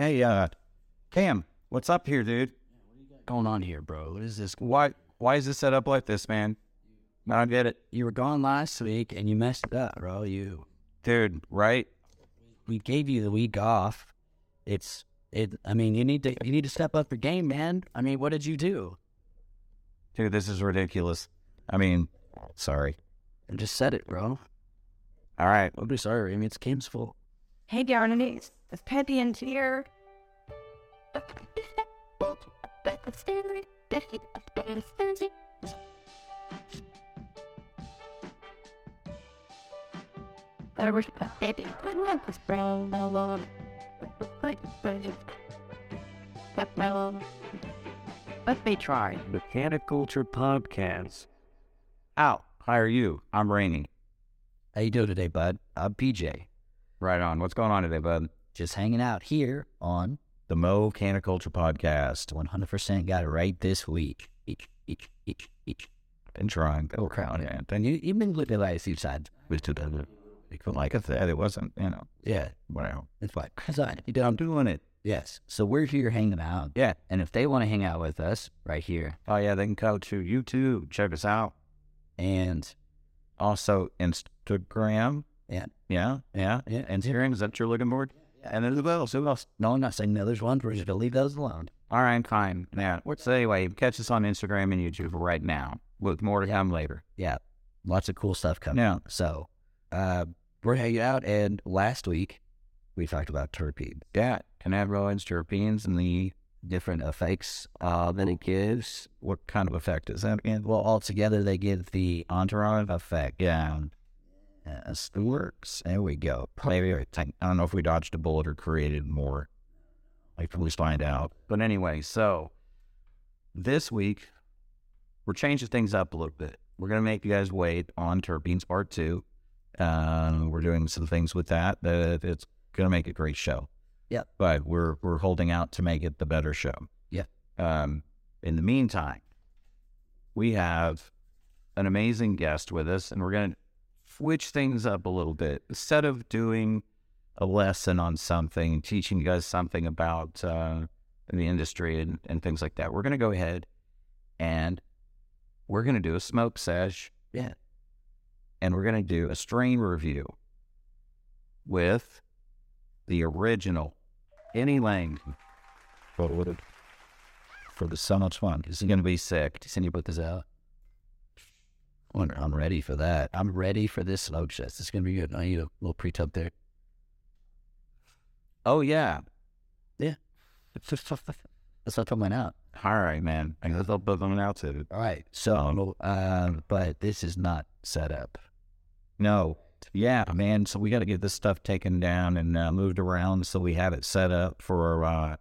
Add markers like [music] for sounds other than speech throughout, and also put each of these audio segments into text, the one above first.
Hey, uh, Cam, what's up here, dude? going on here, bro? What is this? Why why is this set up like this, man? I don't get it. You were gone last week and you messed it up, bro. You Dude, right? we gave you the week off. It's it. I mean, you need to you need to step up your game, man. I mean, what did you do? Dude, this is ridiculous. I mean, sorry. I just said it, bro. All right. I'll be sorry. I mean, it's game's fault. Hey, Darnanies, it's Petty and here. There was a baby, but not this brown alone. Let me try. Mechaniculture Podcast. Ow. How are you? I'm Rainy. How you doing today, bud? I'm PJ. Right on. What's going on today, bud? Just hanging out here on The Mo Caniculture Podcast. 100% got it right this week. Eek, eek, eek, eek. Been trying. Oh, crown, yeah. And you you've been living like few times. Like I said, it wasn't, you know, Yeah, whatever. it's fine. It's fine. You done I'm doing it. Yes. So we're here hanging out. Yeah. And if they want to hang out with us right here Oh, yeah. They can go to YouTube. Check us out. and Also, Instagram. Yeah. Yeah. Yeah. yeah, Instagram. Is that you're looking for? And who else? Who else? no, I'm not saying the others ones. We're just gonna leave those alone. All right, fine. Yeah. So anyway, catch us on Instagram and YouTube right now. With more to come later. Yeah. Lots of cool stuff coming. Yeah. So uh, we're hanging out, and last week we talked about terpenes, Yeah. Cannabinoids, terpenes, and the different effects uh, that it gives. what kind of effect is that again? Well, altogether they give the Entourage. effect. Yeah. Yes. It works. There we go. Maybe I think- I don't know if we dodged a bullet or created more. Like, at least find out. But anyway, so this week we're changing things up a little bit. We're gonna make you guys wait on terpenes part two. Um, we're doing some things with that that it's gonna make a great show. Yep. But we're we're holding out to make it the better show. Yeah. Um, in the meantime, we have an amazing guest with us, and we're gonna switch things up a little bit. Instead of doing a lesson on something, teaching you guys something about uh, the industry and, and things like that, we're going to go ahead and we're going to do a smoke sesh. Yeah. And we're going to do a strain review with the original Penny Lane. For the so much fun. This is going to be sick. Send you put this out. I'm ready for that. I'm ready for this smoke chest. It's gonna be good. I need a little pre-tub there. Oh, yeah. Yeah. That's what I went out. All right, man. I guess I'll put them out too. All right. So, um, but this is not set up. No. Yeah, man. So we got to get this stuff taken down and uh, moved around so we have it set up for uh,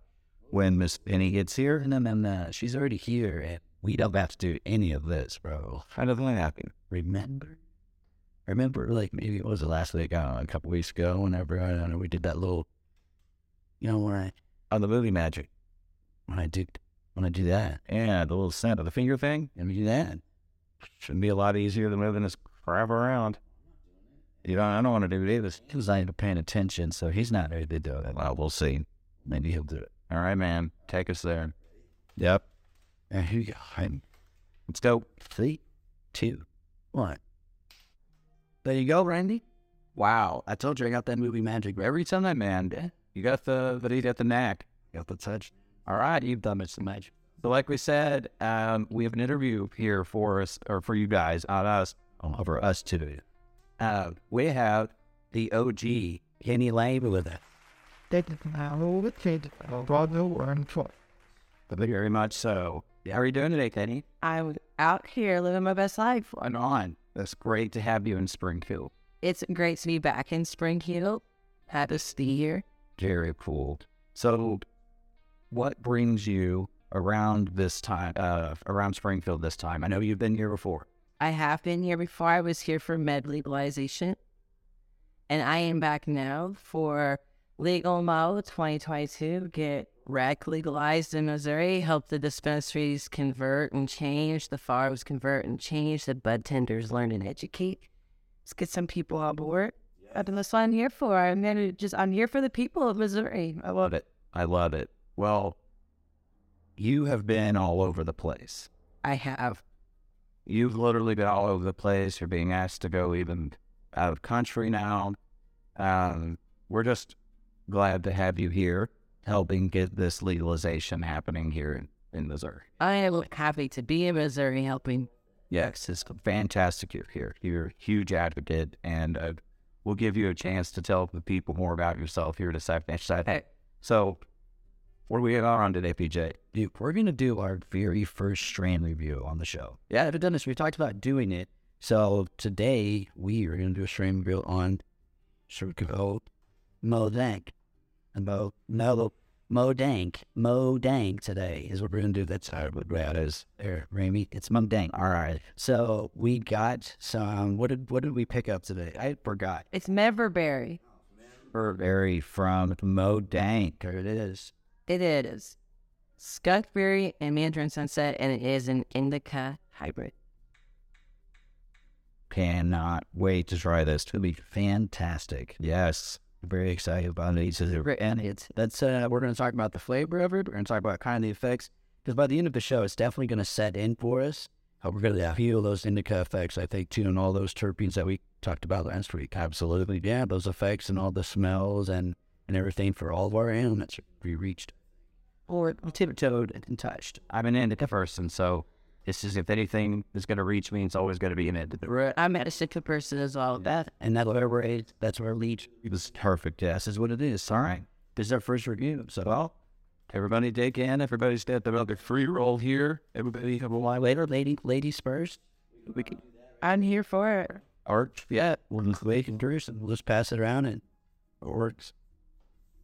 when Miss Penny gets here. And then, then uh, she's already here, and we don't have to do any of this, bro. How does that happen? Remember? Remember, like maybe it was the last week, I don't know, a couple weeks ago, whenever I don't know, we did that little, you know, when I On the movie magic. when I did, when I do that, Yeah, the little scent of the finger thing. and we do that. Shouldn't be a lot easier than moving this crap around. You don't, I don't want to do it either. He was not even paying attention, so he's not ready to do it. Well, we'll see. Maybe he'll do it. All right, man. Take us there. Yep. And here you go. And Let's go. three, two, one. There you go, Randy. Wow, I told you I got that movie magic. Every time that man, Yeah. you got the, the, you got the knack. Got the touch. All right. You've done it so much. So, like we said, um, we have an interview here for us, or for you guys, on us, Oh, for us too. Uh, we have the OG Penny Lane with it. very much so. How are you doing today, Penny? I'm out here living my best life. Right on. That's great to have you in Springfield. It's great to be back in Springfield. Happy to be here. Very cool. So, what brings you around this time, uh, around Springfield this time? I know you've been here before. I have been here before. I was here for med legalization. And I am back now for Legal Mo 2022. Get rec legalized in Missouri. Help the dispensaries convert and change. The farms convert and change. The bud tenders learn and educate. Let's get some people on board. And that's what I'm here for. I'm gonna just I'm here for the people of Missouri. I love it. I love it. Well, you have been all over the place. I have. You've literally been all over the place. You're being asked to go even out of country now. Um, we're just glad to have you here helping get this legalization happening here in, in Missouri. I am happy to be in Missouri helping. Yes, it's fantastic you're here. You're a huge advocate, and uh, we'll give you a chance to tell the people more about yourself here in a second. Hey. So, what are we on today, PJ? Dude, we're going to do our very first strain review on the show. Yeah, I've done this. We talked about doing it. So today we are going to do a strain review on Circo Mo Dank. And Mo, no, Mo Dank. Mo Dank today is what we're going to do. That's how it is there, Ramy. It's Mo Dank. All right. So we got some, what did, what did we pick up today? I forgot. It's Meverberry. Burberry from Mo Dank. There it is. It is skunkberry and mandarin sunset, and it is an indica hybrid. Cannot wait to try this. It'll be fantastic. Yes. Very excited about it. So, and it's that's uh we're gonna talk about the flavor of it. We're gonna talk about kind of the effects. Because by the end of the show, it's definitely gonna set in for us. Uh, we're gonna feel those indica effects, I think, too, and all those terpenes that we talked about last week. Absolutely. Yeah, those effects and all the smells and, and everything for all of our ailments we reached. Or tiptoed and touched. I'm an indica person, so this is, if anything is going to reach me, it's always going to be an indica. Right. I'm at a sicker person as well. That and that's where we're at. That's where lead. It was perfect. Yes, is what it is. All right. This is our first review. So Well, everybody dig in. Everybody step up the free roll here. Everybody have a why later, lady ladies first. We can I'm here for it. arch. Yeah, We'll just wait and do and we'll just pass it around and it works.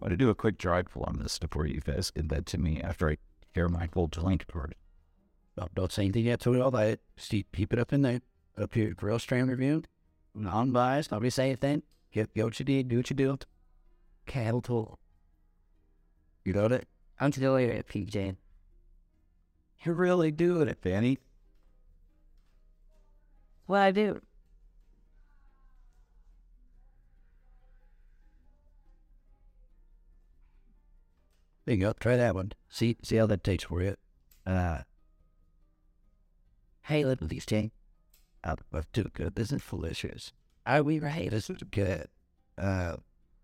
I'm going to do a quick dry pull on this before you guys give that to me after I hear my full drink for it. Don't, don't say anything yet to it all that. Keep- it up in there. Up here, real strain review. Non biased. Nobody say anything. Get, get what you did. Do what you do. Cattle tool. You got it? I'm still here at PJ. You're really doing it, Danny. What I do? There you go. Try that one. See see how that tastes for you. Uh, hey, look at these things. Uh, but too good. This is delicious. Are we right? This is good. Uh,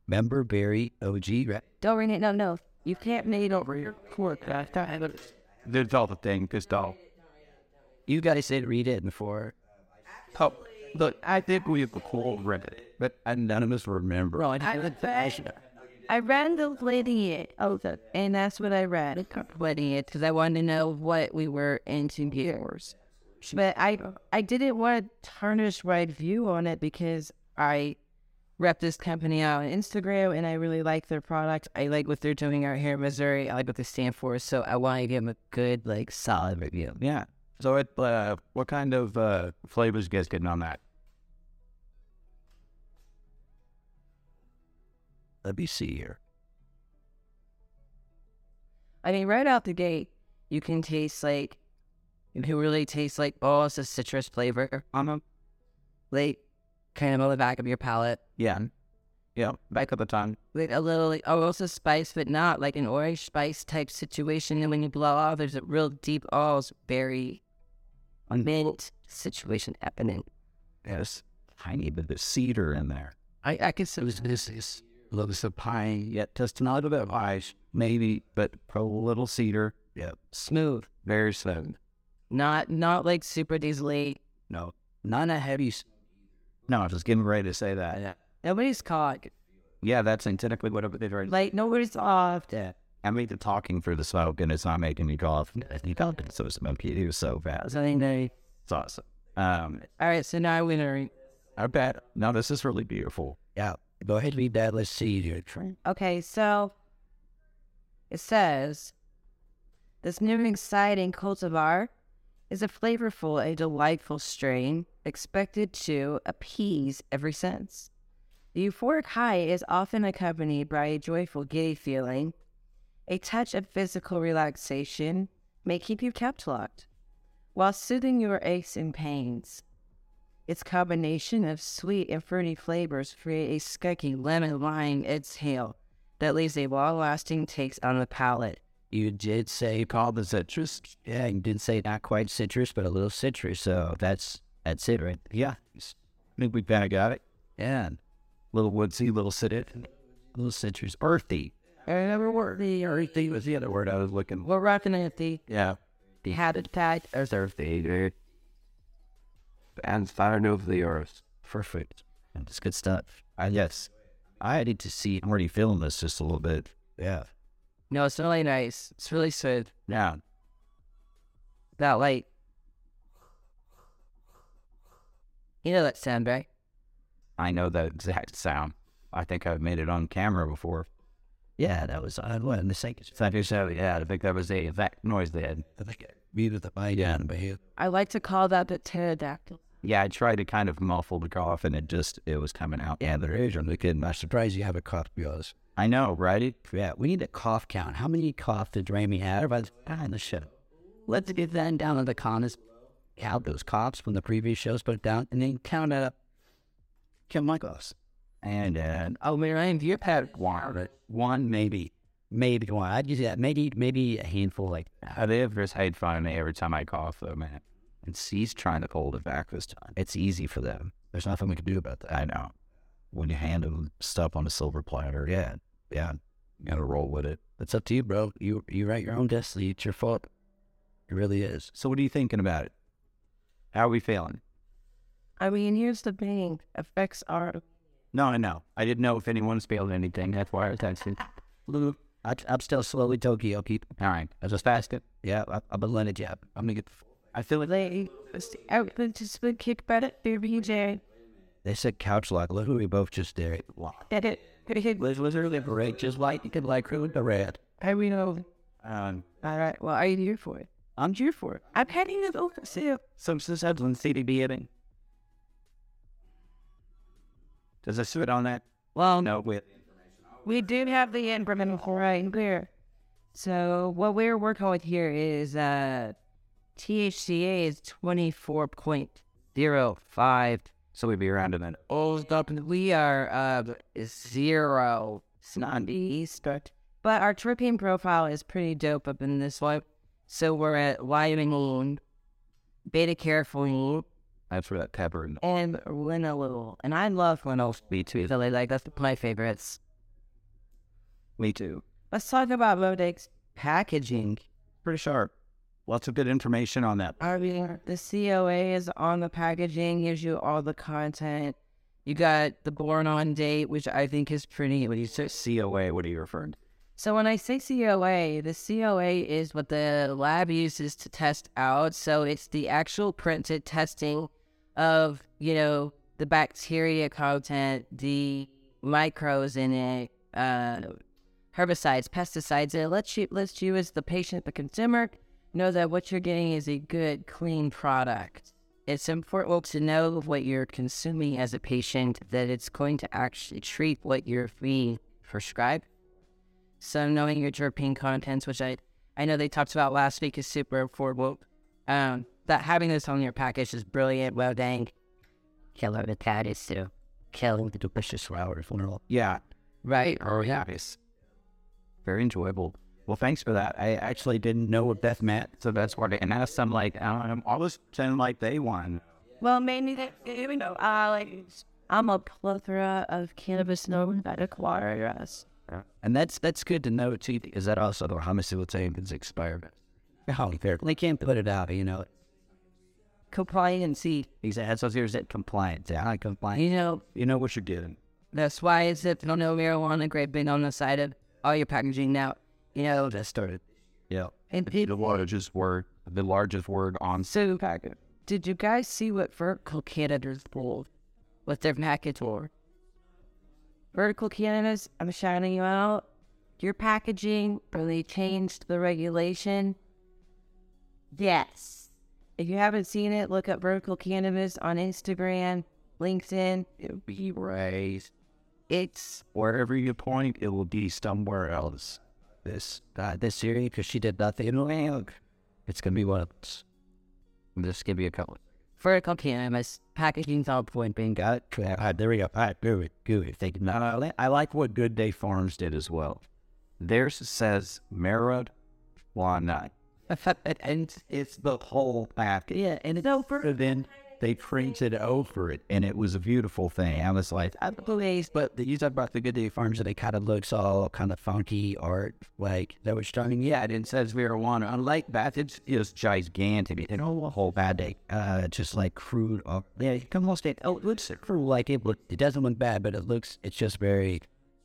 member Barry OG, right? Don't ring it. No, no. You can't need over your pork. I thought I would- There's all the thing, because dog. You guys did read it before. Oh, look, I think we have all read it, but and none of us remember. Bro, I I read, I read the lady it. Oh, the, and that's what I read. Lady it because I wanted to know what we were into here. But I I didn't want to tarnish my view on it because I rep this company out on Instagram and I really like their product. I like what they're doing out here in Missouri. I like what they stand for. So I want to give them a good, like, solid review. Yeah. So, it, uh, what kind of uh, flavors you guys getting on that? Let me see here. I mean, right out the gate, you can taste like it can really tastes like oh, it's a citrus flavor on them. Like kind of on the back of your palate. Yeah. Yeah, back of the tongue. Like a little like oh, almost a spice, but not like an orange spice type situation. And when you blow off, there's a real deep oh, berry mint situation happening. Yes. Tiny bit of cedar in there. I, I guess it was this is a little bit of pine, yet just a little bit of ice. Maybe, but a little cedar. Yep. Smooth. Very smooth. Not not like super diesely. No, not a heavy. No, I was just getting ready to say that. Yeah. Nobody's caught. Yeah, that's technically what it did right. Like nobody's off. Yeah. I made the talking for the smoke, and it's not making me cough. You got it so smoky. It was so fast. Something they. It's awesome. Um, All right, so now we're gonna. I bet. No, this is really beautiful. Yeah. Go ahead, read that. Let's see here. Try- Okay, so it says this new exciting cultivar is a flavorful and delightful strain expected to appease every sense. The euphoric high is often accompanied by a joyful, giddy feeling. A touch of physical relaxation may keep you kept locked while soothing your aches and pains. Its combination of sweet and fruity flavors create a skunky lemon lime exhale that leaves a long-lasting taste on the palate. You did say called the citrus. Yeah, you did say not quite citrus, but a little citrus. So that's that's it, right? Yeah, I think we kind of got it. Yeah, little woodsy, little citrus, little citrus, earthy. Ever worthy or Earthy was the other word I was looking. we're rocking at the Yeah, the habitat. there's earthy. And sign of the earth. Perfect. That's good stuff. I yes, I need to see. I'm already feeling this just a little bit. Yeah. No, it's really nice. It's really sweet. Yeah. That light. You know that sound, right? I know that exact sound. I think I've made it on camera before. Yeah, that was uh, what in the second. So you, just said, yeah, I think that was the exact noise they had. I think I muted the mic down, but he- I like to call that the pterodactyl. Yeah, I tried to kind of muffle the cough, and it just it was coming out. yeah, there is. I'm kidding. I'm surprised you have a cough, to be honest. I know, right? Yeah, we need a cough count. How many coughs did Ramy have? Everybody's the show. Let's get that down in the comments. Count those coughs from the previous shows, put it down, and then count it up. Count my coughs. And uh, Oh, man, you've had One, one maybe, maybe one. I'd use that. Maybe, maybe a handful. Like, I have fun me every time I cough, though, man. And C's trying to hold it back this time. it's easy for them. There's nothing we can do about that. I know. When you hand them stuff on a silver platter, Yeah, yeah. you gotta roll with it. It's up to you, bro. You you write your own destiny. It's your fault. It really is. So, what are you thinking about it? How are we feeling? I mean, here's the thing. Effects are No, I know. I didn't know if anyone's feeling anything. That's why I was texted. I, I'm still slowly Tokyo. Keep. All right, I just fast it. Yeah, I, I've been letting it jab. I'm gonna get. I feel like oh, they outfit just been kicked by the BJ. They said couch lock. Look what we both just did. Did it? It Was was early break, just like you could like ruin the red. I mean, oh, um, all right. Well, are you here for it? I'm here for it. I'm heading to the see. some Sutherland CBD hitting. Does it sit on that? Well, No, with We do have the information right here. So what we're working with here is uh, THCA is twenty four point zero five. So we'd be around in that. Oh, stop! We are uh zero. East, but but our terpene profile is pretty dope up in this one. So we're at limonene, beta caryophyllene, That's where that pepper and linalool. And I love linalool. me too. Really like that's my favorites. Me too. Let's talk about Modex packaging. Pretty sharp. Lots of good information on that. I mean, the COA is on the packaging, gives you all the content. You got the born on date, which I think is pretty. When you say COA, what are you referring to? So when I say COA, the COA is what the lab uses to test out. So it's the actual printed testing of, you know, the bacteria content, the microbes in it, uh, herbicides, pesticides. It lets you, lets you as the patient, the consumer, know that what you're getting is a good, clean product. It's important to know what you're consuming as a patient, that it's going to actually treat what you're being prescribed. So knowing your terpene contents, which I, I know they talked about last week, is super important. Um, that having this on your package is brilliant. Well, dang. Killer the cat is too. Killing The delicious flowers. Yeah. Right. Oh, yeah. It's very enjoyable. Well, thanks for that. I Actually, didn't know what Beth meant. so that's what. And asked them like, I'm always sound like they won. Well, mainly that you know, uh, like I'm a plethora of cannabis known that acquire us. And that's that's good to know too, because that also the homicide expired. Oh, fair. They can't put it out, you know. Compliancy. Exactly. So here's that compliance. Yeah, compliance. You know, You know what you're doing. that's why it's if you don't know marijuana great big on the side of all your packaging now. You know, That started. Yeah. and The largest word, the largest word on So, did you guys see what Vertical Cannabis pulled with their package for? Vertical Cannabis, I'm shouting you out. Your packaging really changed the regulation. Yes. If you haven't seen it, look up Vertical Cannabis on Instagram, LinkedIn. It'll be raised. It's Wherever you point, it will be somewhere else. This uh, this series because she did nothing. You know, hey, look, it's gonna be one of those. Just give you a couple. Vertical Cannabis, packaging's on point, being got. All right, there we go. All right, good, good. Thank you. I li- I like what Good Day Farms did as well. Theirs says marijuana. [laughs] and it's the whole package. Yeah, and it's over. And then they printed over it, and it was a beautiful thing. I was like, I believe, but the, you talk about the Good Day Farms, and it kind of looks all kind of funky art, like that was starting. Yeah, it says marijuana. Unlike Bath, it's just gigantic. You know, a whole bad day, uh, just like crude. Art. Yeah, you can almost it. Oh, it looks like it. Look, it doesn't look bad, but it looks. It's just very.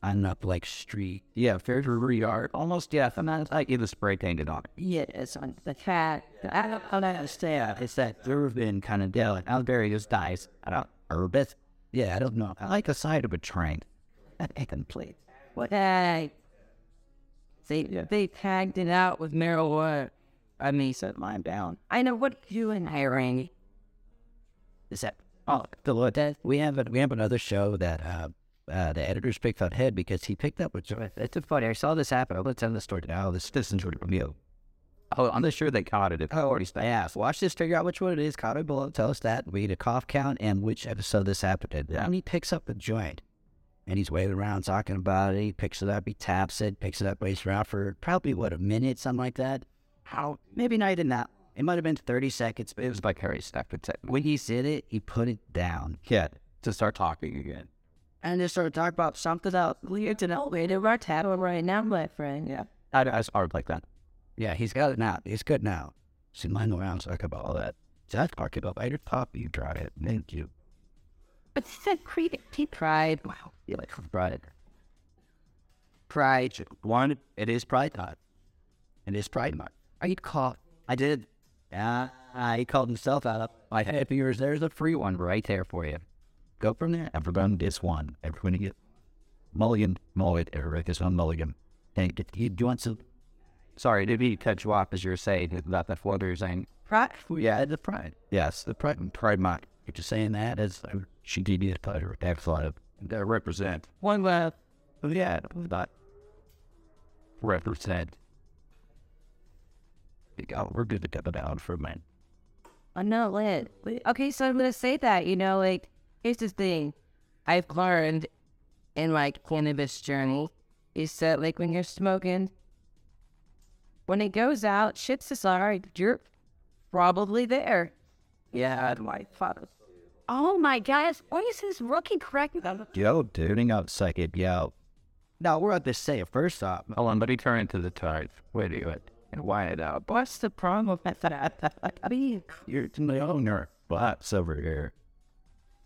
I don't like street. Yeah, Fair very Yard. Almost, yeah. I'm not like it was spray painted on. it. Yeah, it's on the cat. I don't, I don't understand. It's that urban kind of deal. And Alberry just dies. I don't urban. Yeah, I don't know. I like the side of a train. That incomplete. What? Hey. They, they tagged it out with marijuana. I mean, Set mine down. I know what you and hiring. Is that oh the Lord? That, we have a, we have another show that uh, uh, the editors picked on head because he picked up with it's funny. I saw this happen. Let's tell the story now. This this is from you. Oh, I'm not sure they caught it. If Oh, already yeah. Watch this. Figure out which one it is. Comment below. Tell us that. We need a cough count and which episode this happened in. And he picks up the joint. And he's waving around talking about it. He picks it up. He taps it. Picks it up. Waits around for probably, what, a minute? Something like that. How? Maybe not even that. It might have been 30 seconds. But it was like Harry Stack. When he did it, he put it down. yeah, to start talking again. And just started talking about something else. We're to know where we're tapping right now, my friend. Yeah. I, I hard like that. Yeah, he's got it now. He's good now. See, mine around talk about all that. Just talk about later. Pop, you try it. Thank you. But he said he pride. Wow. You like pride. Pride. One, it is pride time. It is pride month. Are you caught? I did. Yeah, uh, he called himself out. I had yours. There's a free one right there for you. Go from there. Everyone gets one. Everyone get mulligan, mulligan. Everybody gets one mulligan. And do you, do you want some? Sorry, did he cut you off as you were saying about that what you were saying? Pride. Yeah, the pride. Yes, the pride. Pride month. You're just saying that as uh, she did it. Excellent. That represent. One left. Yeah, not Represent. Oh, we're good to cut it out for a minute. I know lit. Okay, so I'm gonna say that, you know, like here's the thing. I've learned in my cannabis journey is that like when you're smoking, when it goes out, shit's aside, you're probably there. Yeah, my father. Oh my gosh, why is this rookie correcting them? Yo, dude, hang out a second. Yo. No, we're at the say it first off. Hold on, let me turn into the tide. Wait a minute. And wind it out. What's the problem with that? I [laughs] mean, You're the owner. Butts over here.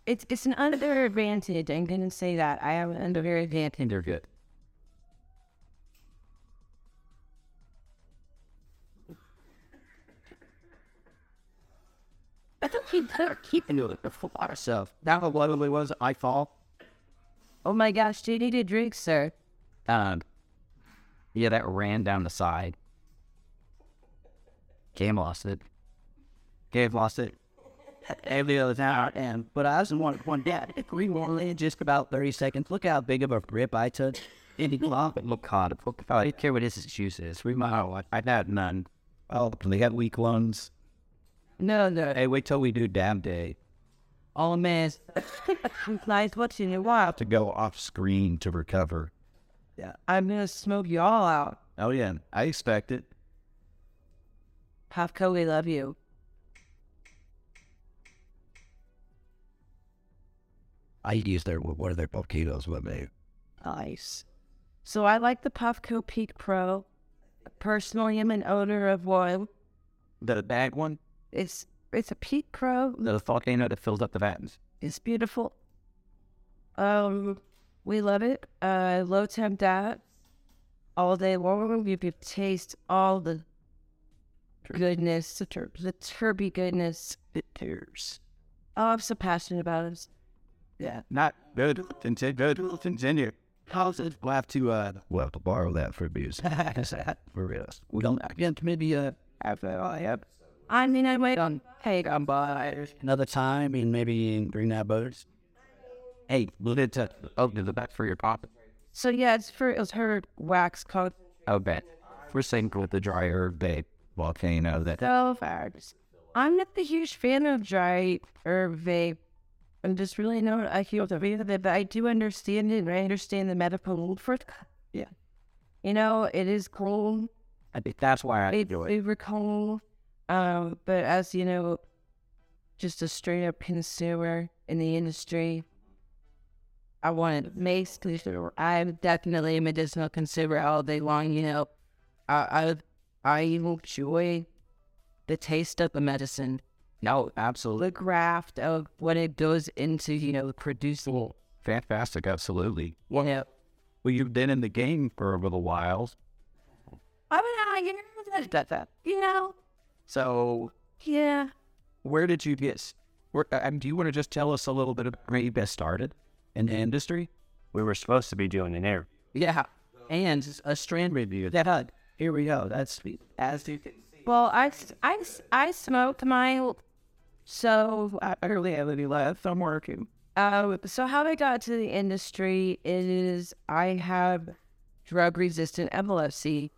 It's it's an unfair advantage. I'm gonna say that. I have an unfair advantage. They're good. I think he better keep into it for ourselves. That what it was I fall. Oh my gosh, do you need a drink, sir? Um, yeah, that ran down the side. Cam lost it. Gabe lost it. Every other time, and but I was in one one dead. We were in just about thirty seconds. Look how big of a rip I took. Any clock, look hard. I don't care what his excuse is. We might. Oh, I've had none. Oh, they got weak lungs. No, no. Hey, wait till we do damn day Oh man, nice watching you. Wow, to go off screen to recover. Yeah, I'm gonna smoke you all out. Oh yeah, I expect it. Puffco, we love you. I use their one of their volcanoes with me. Nice. So I like the Puffco Peak Pro. Personally, I'm an owner of one. The bag one? It's it's a Peak Pro. The volcano that fills up the vats. It's beautiful. Um, we love it. Uh, low temp that all day long. You can taste all the goodness, the, tur- the turby goodness. It tears. Oh, I'm so passionate about it. Yeah, not good. Continue. Good. Continue. How's it? We'll have to. Uh, we'll have to borrow that for abuse. [laughs] for real. We don't. Again, maybe. Uh, have that. I have I mean, I wait on hey, I'm by. another time, and maybe bring that boat. Hey, look at to open the back for your pocket. So yeah, it's for it's her wax coat. Oh, bet. We're saying with the dry herb babe volcano that So far, I'm not a huge fan of dry or vape. I'm just really not I feel fan of it, but I do understand it. and I understand the medical need for it. Yeah. You know, it is cool. I think that's why I enjoy it. super cool. Um, but as you know, just a straight up consumer in the industry, I want it makes I'm definitely a medicinal consumer all day long. You know, I I I enjoy the taste of the medicine, No, absolutely. the graft of what it goes into. You know, producing. Fantastic, absolutely. Well, know, Well, you've been in the game for a little while. I mean, I you know, that, you know, So, yeah. where did you get? Where, um, do you want to just tell us a little bit about where you got started in the industry? We were supposed to be doing an interview. Yeah. And a strand review. That here we go. That's as you can see. Well, I I I smoked my, so I barely have any left. I'm working. Uh, so how I got to the industry is I have drug resistant epilepsy.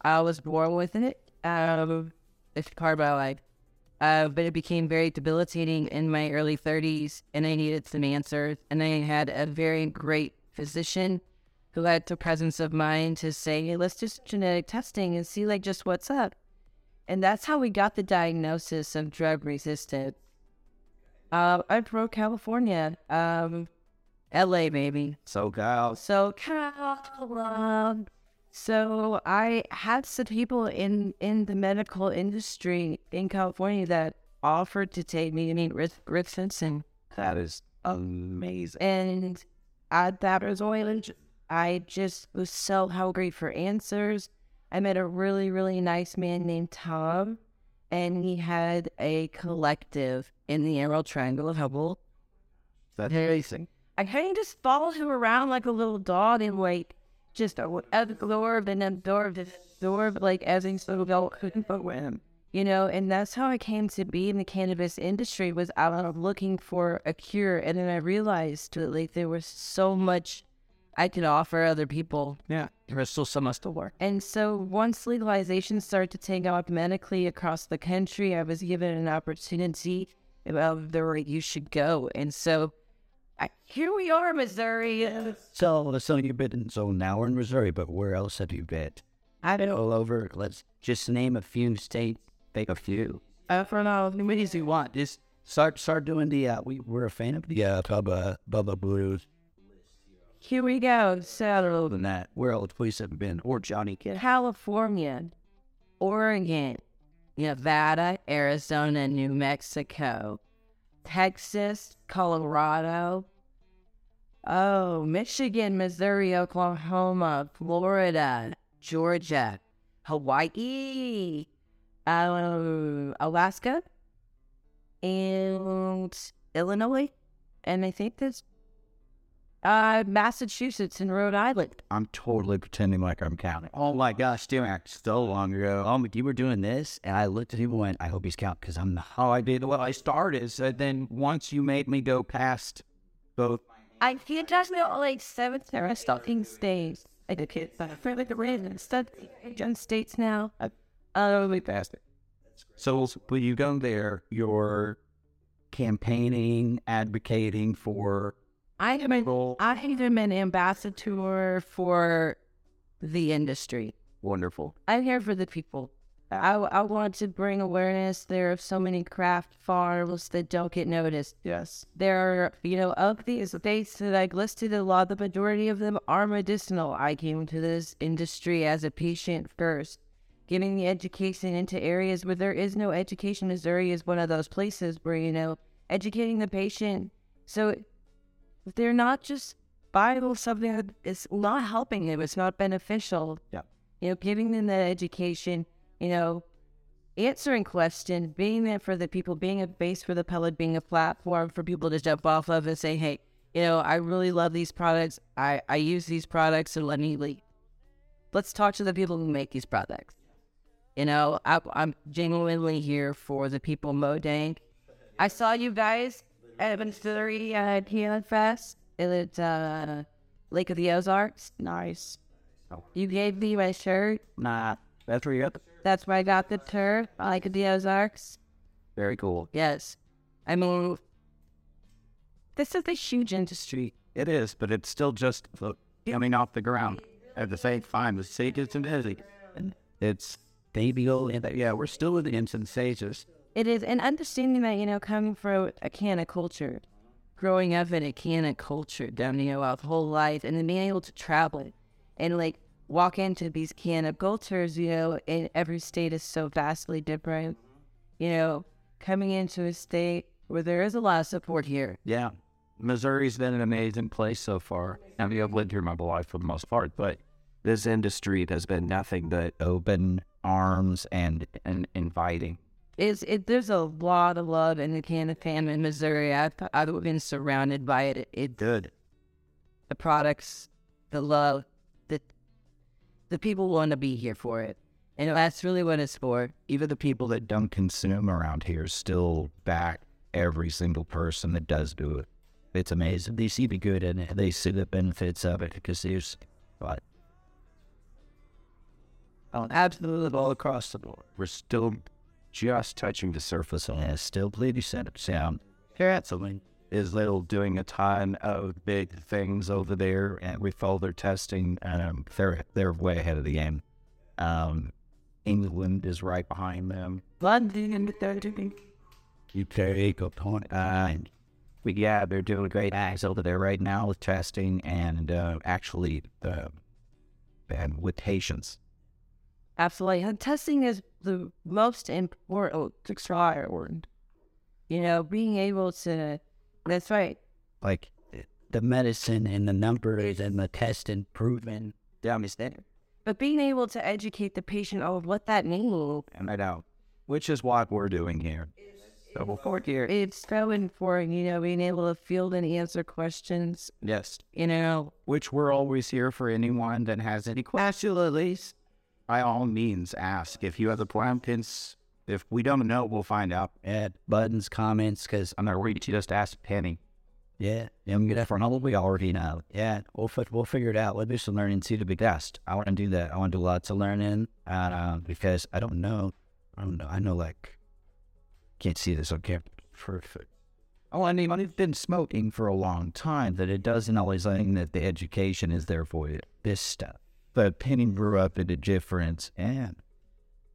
I was born with it. Um, it's carbide. Uh, but it became very debilitating in my early 30s, and I needed some answers. And I had a very great physician who had the presence of mind to say, "Hey, let's do genetic testing and see like just what's up." And that's how we got the diagnosis of drug resistant. Uh, I'm from California. Um, LA, baby. So Kyle, So Cal. So I had some people in in the medical industry in California that offered to take me to meet Rick, Rick Simpson, that is amazing. and at that point, I just was so hungry for answers. I met a really really nice man named Tom, and he had a collective in the Emerald Triangle of Humboldt. That's amazing. I kind of just followed him around like a little dog and like just absorb and absorb and absorb like as sort of couldn't but him. You know, and that's how I came to be in the cannabis industry was out looking for a cure and then I realized that like there was so much I could offer other people. Yeah. There's still so much to work. And so once legalization started to take off medically across the country, I was given an opportunity of the way you should go. And so I, here we are, Missouri. So, so you've been in, so now we're in Missouri, but where else have you been? I don't All over. Let's just name a few states. Take a few. I don't know. How many do you want? Just start start doing the. Uh, we we're a fan of the uh, Bubba Bubba Blues. Here we go. So than that, where else please have been? Or Johnny Kid. California, Oregon, Nevada, Arizona, New Mexico, Texas, Colorado, oh, Michigan, Missouri, Oklahoma, Florida, Georgia, Hawaii, um, Alaska, and Illinois, and I think that's uh, Massachusetts and Rhode Island. I'm totally pretending like I'm counting. Oh my gosh, dude, so long ago. Oh, you were doing this, and I looked at him and went, "I hope he's counting because I'm not." How I did, well, I started. So then once you made me go past both, I think that's not like seven or something states. I did it, but I feel like the random stuff in states now. I- Um, really it. So when you go there, you're campaigning, advocating for I am an, I am an ambassador for the industry. wonderful. I'm here for the people. I, I want to bring awareness. There are so many craft farms that don't get noticed. Yes. There are, you know, of these states that I listed, a lot, the majority of them are medicinal. I came to this industry as a patient first, getting the education into areas where there is no education. Missouri is one of those places where, you know, educating the patient. So they're not just buying something that is not helping them, it's not beneficial. Yeah. You know, giving them that education, you know, answering questions, being there for the people, being a base for the public, being a platform for people to jump off of and say, hey, you know, I really love these products. I, I use these products and let me lead. Let's talk to the people who make these products. You know, I, I'm genuinely here for the people Modank. I saw you guys at Missouri at Healing Fest at uh, Lake of the Ozarks. Nice. You gave me my shirt. Nah, that's where you got at. That's where I got the turf, Lake of the Ozarks. Very cool. Yes. I mean, this is a huge industry. It is, but it's still just the- coming off the ground at the same time. The stages and busy. It's baby old. Yeah, we're still in the infant stages. It is, and understanding that, you know, coming from a Canna culture, growing up in a Canna culture, down, you know, our whole life, and then being able to travel and like walk into these Canna cultures, you know, and every state is so vastly different. You know, coming into a state where there is a lot of support here. Yeah. Missouri's been an amazing place so far. I mean, I've lived here my whole life for the most part, but this industry has been nothing but open arms and, and inviting. It's, it, there's a lot of love in the Canna fam in Missouri. I've, I've been surrounded by it. It Good. the products, the love, the the people want to be here for it, and that's really what it's for. Even the people that don't consume around here still back every single person that does do it. It's amazing. They see the good in it. They see the benefits of it because there's what Oh, absolutely all across the board. We're still just touching the surface on yeah, still plenty center sound. Hanselman is little doing a ton of big things over there, and we follow their testing. Um, they're they're way ahead of the game. Um, England is right behind them. London, they're doing UK component. Uh, but yeah, they're doing great acts over there right now with testing and uh, actually uh, and with patients. Absolutely. And testing is the most important. Word, you know, being able to. That's right. Like the medicine and the numbers and the test improvement. Yeah, I'm standing. But being able to educate the patient of what that means, And I know, which is what we're doing here. So we'll here. it's so important. You know, being able to field and answer questions. Yes, You know, which we're always here for anyone that has any questions. By all means, ask. If you have the questions, if we don't know, we'll find out. Add buttons, comments, because I'm not worried to just ask Penny. yeah, I'm gonna for all we already know. Yeah, we'll we'll figure it out. We'll do some learning too to be best. I want to do that. I want to do lots of learning, uh, because I don't know. I don't know. I know like can't see this on camera. Perfect. Oh, I mean, I've been smoking for a long time. That it doesn't always mean that the education is there for you. This stuff. But Penny grew up in a different and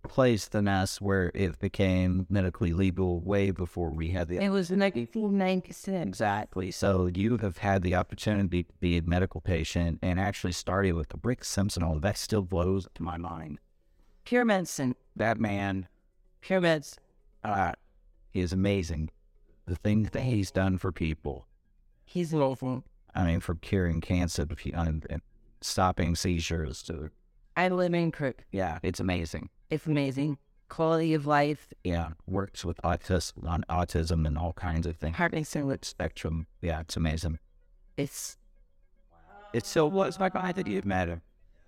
place than us, where it became medically legal way before we had the it was 1996. Exactly. So you have had the opportunity to be a medical patient and actually started with the Rick Simpson. All that still blows to my mind. Pure medicine. That man Pure meds. uh, is amazing. The things that he's done for people. He's awful. I mean, from curing cancer to and, and stopping seizures to I live in Crook. Yeah, it's amazing. It's amazing. Quality of life. yeah, works with autism on autism and all kinds of things. Parkinson. Spectrum. Yeah, it's amazing. It's It still was my guy that you've met him.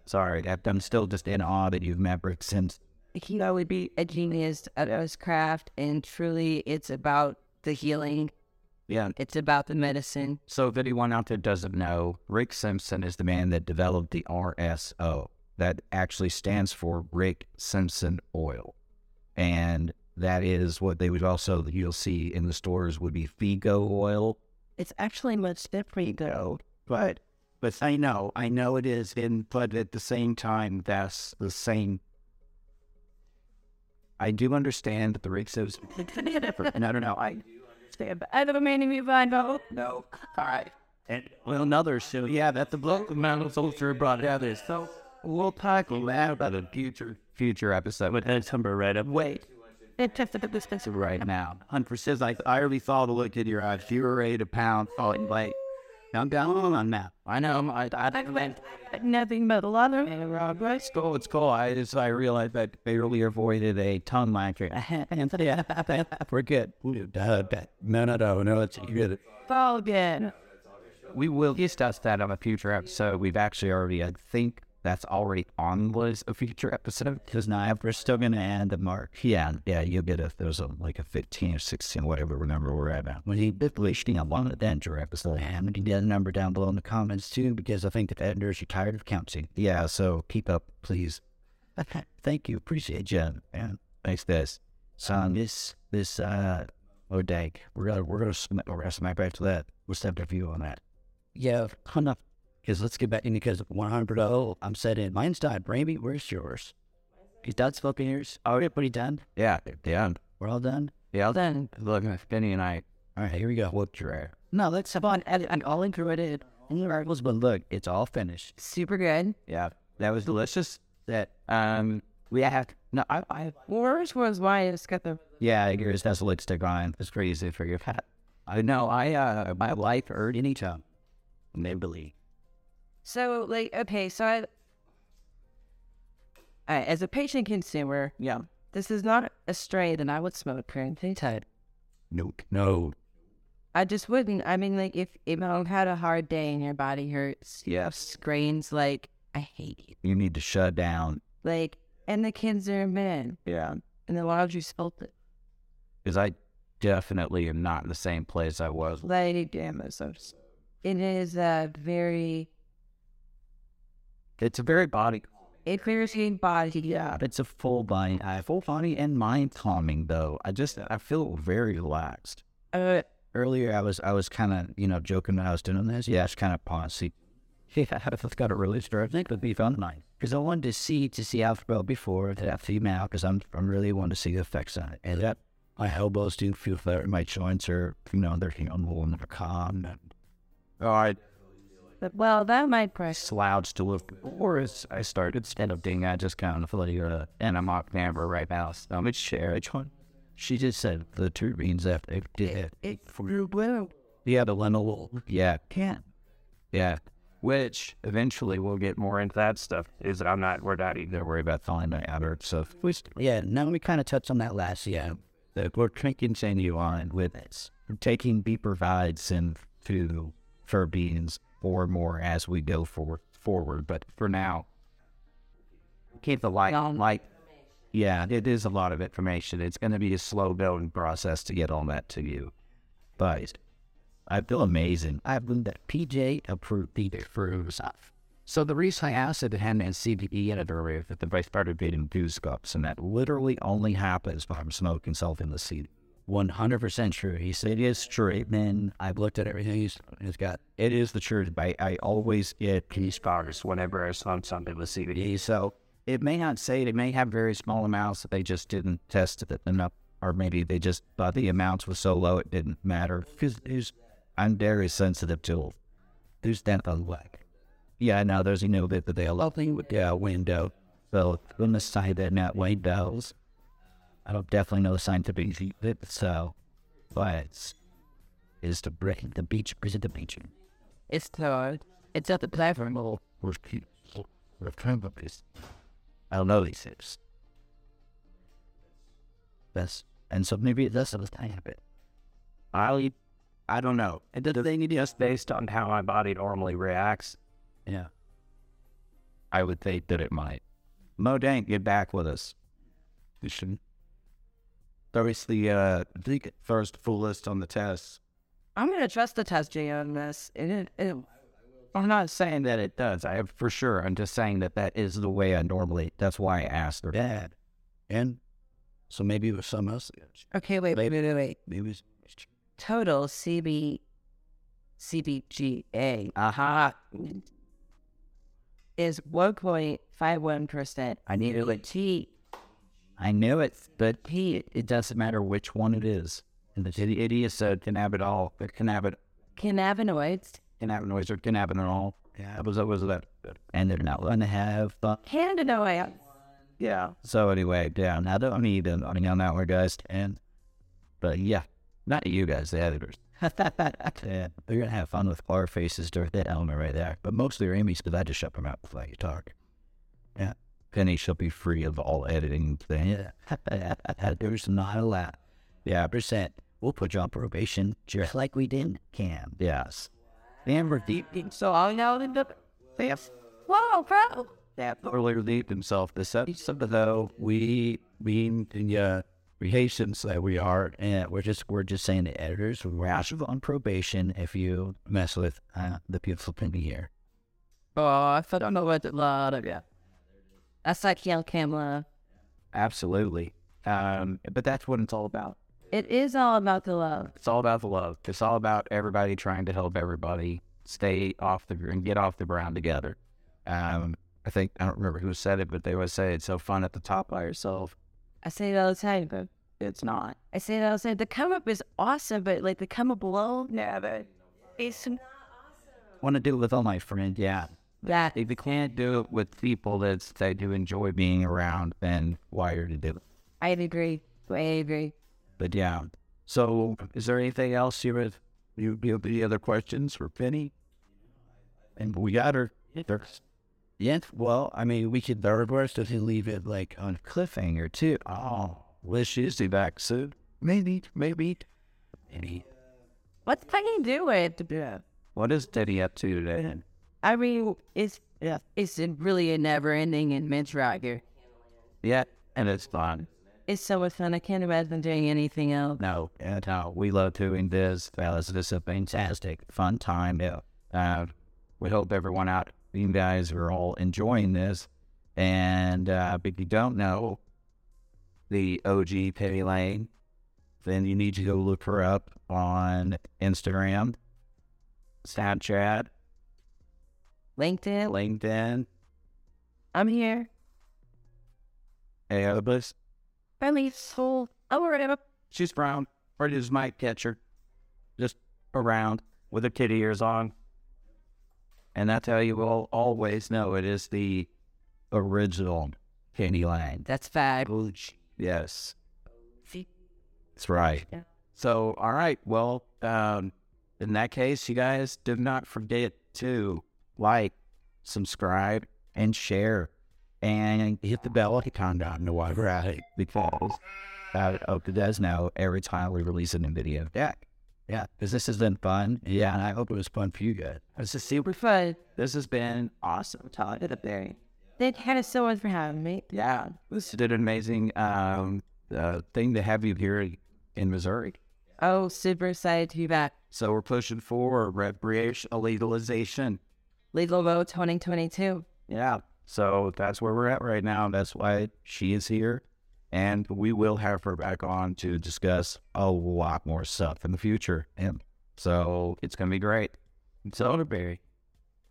Sorry, I'm still just in awe that you've met Rick Simpson. he would be a genius at his craft, and truly, it's about the healing. Yeah. It's about the medicine. So, if anyone out there doesn't know, Rick Simpson is the man that developed the RSO. That actually stands for Rick Simpson Oil. And that is what they would also, you'll see in the stores, would be FECO oil. It's actually much different, though. But, but I know, I know it is. In, but at the same time, that's the same. I do understand that the Rick Simpson. [laughs] no, no, no. I I never made me find out. Oh, no. All right. And well, another show. Yeah, that the bloke amount of ultra brought out is so we'll tackle that about a future future episode. But that's number right up. Wait. right now. Hunter says like I already saw the look in your eyes. You were ready to pound. Oh, like I'm down oh, on that. I know. I I, I Nothing but a lot of it's cool. It's cool. I just I realized that I barely avoided a tongue lacking. [laughs] We're good. No, no, no, no, it's good. fall again. We will discuss that on a future episode. We've actually already, I think that's already on was a future episode. Because now we're still going to add the mark. Yeah, yeah, you'll get a, there's a, like a 15 or 16, whatever number we're at now. When he did listing a lot of Denver episode, and he did a number down below in the comments too, because I think the editors are tired of counting. Yeah, so keep up, please. [laughs] Thank you. Appreciate you. And thanks, this. So this this uh oh dang, we're gonna we're gonna sm- we're gonna smack back to that. What's that view on that? Yeah, enough. Because let's get back in because 100 oh, I'm set in. Mine's done. Raimi, where's yours? He's done smoking yours. Oh, everybody done? Yeah, yeah, We're all done. yeah. Then Look, Benny and I All right, here we go. looked your No, let's have on. And, and all included. In the articles, but look, it's all finished. super good. Yeah, that was delicious. That Um, we have no. I, I Yours was why it's got the yeah, yours has a lipstick on. it's crazy for your cat. I know. I uh, my life hurt. Anytime. Maybelline. So, like, okay, so I, I, as a patient consumer, Yeah. this is not a strain that I would smoke currently. Tight. Nope. No. I just wouldn't. I mean, like, if if I had a hard day and your body hurts, Yes. grains, like, I hate you. You need to shut down. Like, and the kids are men, Yeah. and the laundry felt it. Because I definitely am not in the same place I was. Like, damn, so. It is a very, It's a very body. it clears your body. Yeah. It's a full body, uh, full body and mind calming though. I just I feel very relaxed. Uh, Earlier, I was I was kind of you know joking when I was doing this. Yeah, it's kind of pausey. [laughs] Yeah, I've got a really I think would be fun tonight because I wanted to see to see how it felt before that I feel now because I'm I'm really wanting to see the effects on it. And that my elbows do feel better. My joints are you know they're comfortable and they're calm. And Oh, I but, well, that might press. slouched a little before as I started standing. I just kind of feel like uh, and I'm off camera right now. So I'm share it. she just said the turbines after they did. It flew well. Yeah, the lentil. Yeah. Can't. Yeah. Which eventually we'll get more into that stuff. Is that I'm not we're not even Don't worry about falling my outer stuff. Yeah, now we kind of touched on that last year. That we're trying to continue on with this. We're taking B provides and to for beans or more as we go forward. Forward, but for now. Keep the light on. Like, yeah, it is a lot of information. It's going to be a slow building process to get all that to you. but I feel amazing. I believe that PJ approved the approves. So the reason I asked it to hand and CBD editor is that the I started getting goose cups, and that literally only happens when I'm smoking something in the seed. One hundred percent true. He said it is true. Then I've looked at everything he's, he's got. It is the truth. I, I always get Peace bars whenever I saw something with CBD. So it may not say it. It may have very small amounts that they just didn't test it enough, or maybe they just the amounts were so low it didn't matter. Because I'm very sensitive to who's that on whack. Yeah, now there's a little bit that they love thing with the uh, window. So on the side that not windows. I don't definitely know the scientific it, so but it's is to break the beach is it the beach? It's the, it's at the platform. Oh, I don't know these tips. That's and so maybe that's a tiny bit. I, I don't know. It does they need just based on how my body normally reacts. Yeah. I would think that it might. Mo Dank, get back with us. You There's the uh, the first full list on the test. I'm gonna trust the test J on this. It, it, it, I'm not saying that it does. I have for sure. I'm just saying that that is the way I normally. That's why I asked her. Dad. And so maybe it was something else. okay, wait, maybe, wait, wait, wait. Maybe it was Total CB, CBGA, aha, is 1.51%. I need it. T, I knew it, but he it doesn't matter which one it is. And the The idiot said cannabinol, but cannabin, cannabinoids, cannabinoids or cannabinol. Yeah. That was that was that. and they're not going to have uh, cannabinoids. Yeah. So anyway, yeah, now don't need them on that one, guys. And but yeah, not you guys, the editors. [laughs] yeah, they're gonna have fun with our faces during that element right there. But mostly are Amy's because I just shut them out before you talk. Yeah, Penny shall be free of all editing. [laughs] There's not a lot. Yeah, percent. We'll put you on probation just like we did Cam. Yes. Amber deep. So I know that the, whoa, bro. that earlier relieved himself. This episode, though, we being the uh, patients that we are, and we're just we're just saying the editors we're actually on probation if you mess with uh, the beautiful Penny here. Oh, I thought I don't know what the lot of yeah. That's like Yell Camera. Absolutely. Um, but that's what it's all about. It is all about the love. It's all about the love. It's all about everybody trying to help everybody stay off the and get off the ground together. Um, I think I don't remember who said it, but they always say it's so fun at the top by yourself. I say it all the time, but It's not. I say it all the time. The come up is awesome, but like the come up below, yeah, but it's not awesome. Want to do it with all my friends? Yeah. That. If you can't do it with people that that you enjoy being around, then why are you doing it? I agree. I agree. But yeah. So, is there anything else you would you, you any other questions for Penny? And we got her. There's Yeah. Well, I mean, we could, the worst if you leave it like on a cliffhanger too. Oh, Liz Shizzy back soon. Maybe, maybe. Maybe. What's can doing? do? What is Teddy up to today? I mean, it's yeah, it's really a never ending adventure out here. Yeah, and it's fun. It's so much fun. I can't imagine doing anything else. No, yeah, no, we love doing this. This is a fantastic, fun time. Yeah. Uh, we hope everyone out, you guys are all enjoying this. And uh, if you don't know the OG Penny Lane, then you need to go look her up on Instagram, Snapchat, LinkedIn, LinkedIn, I'm here. other place. Friendly soul. Oh, whatever. She's brown. Or just might catch her. Just around with her kitty ears on. And that's how you will always know it is the original Penny Lane. That's fab. Yes. That's right. Yeah. So, all right. Well, um, in that case, you guys do not forget to like, subscribe, and share. And hit the bell icon down the while we're at it because uh, Oka does know every time we release a new video. Yeah. Yeah. Because this has been fun. Yeah. And I hope it was fun for you guys. This is super. Fun. This has been awesome. Todd at the berry. Thank you so much for having me. Yeah, this did an amazing um, uh, thing to have you here in Missouri. Oh, super excited to be back. So we're pushing for recreational legalization. Legal vote 2022. Yeah. So that's where we're at right now. That's why she is here. And we will have her back on to discuss a lot more stuff in the future. And so it's going to be great. Soderberry.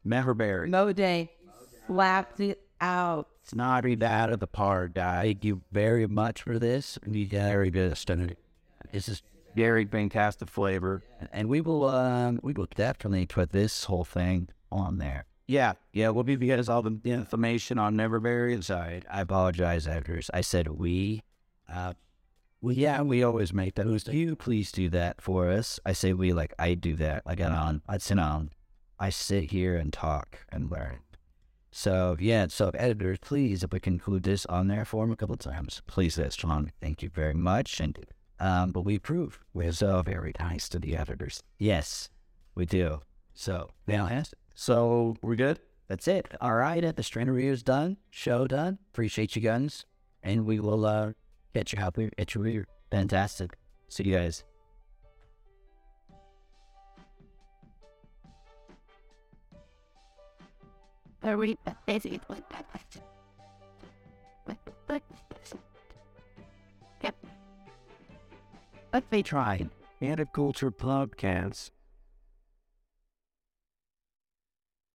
Meverberry. Mo Day. Slapped it out. It's not really out of the park. Thank you very much for this. You very good. This is Gary fantastic flavor. and we will um we will definitely put this whole thing on there. Yeah. Yeah. We'll guys all the information on Neverberry inside. I apologize, editors. I said we. Uh, well, yeah, we always make. Do you please do that for us? I say we like I do that. I on, I sit on, I sit here and talk and learn. So yeah, so editors, please, if we can include this on there for a couple of times, please, that's Sean. Thank you very much. And um, but we approve. We're so very nice to the editors. Yes, we do. So now, yes, So we're good. that's it. All right, the strain review is done. Show done. Appreciate you guys, and we will uh, catch you out there. Catch you later. Fantastic. See you guys. Very Let me try. Culture Podcast.